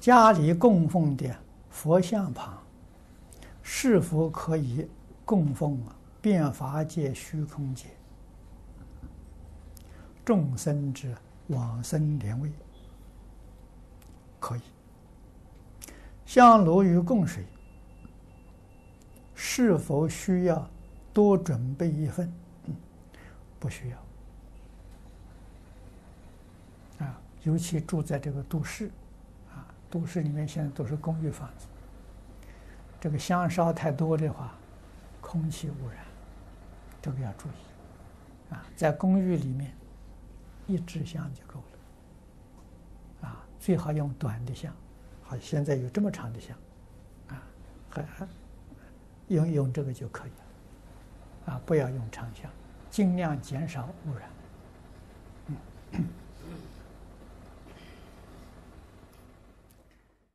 家里供奉的佛像旁，是否可以供奉啊变法界、虚空界众生之往生莲位？可以。香炉与供水，是否需要多准备一份？嗯，不需要。啊，尤其住在这个都市。都市里面现在都是公寓房子，这个香烧太多的话，空气污染，这个要注意。啊，在公寓里面，一支香就够了。啊，最好用短的香，好，现在有这么长的香，啊，还用用这个就可以了。啊，不要用长香，尽量减少污染。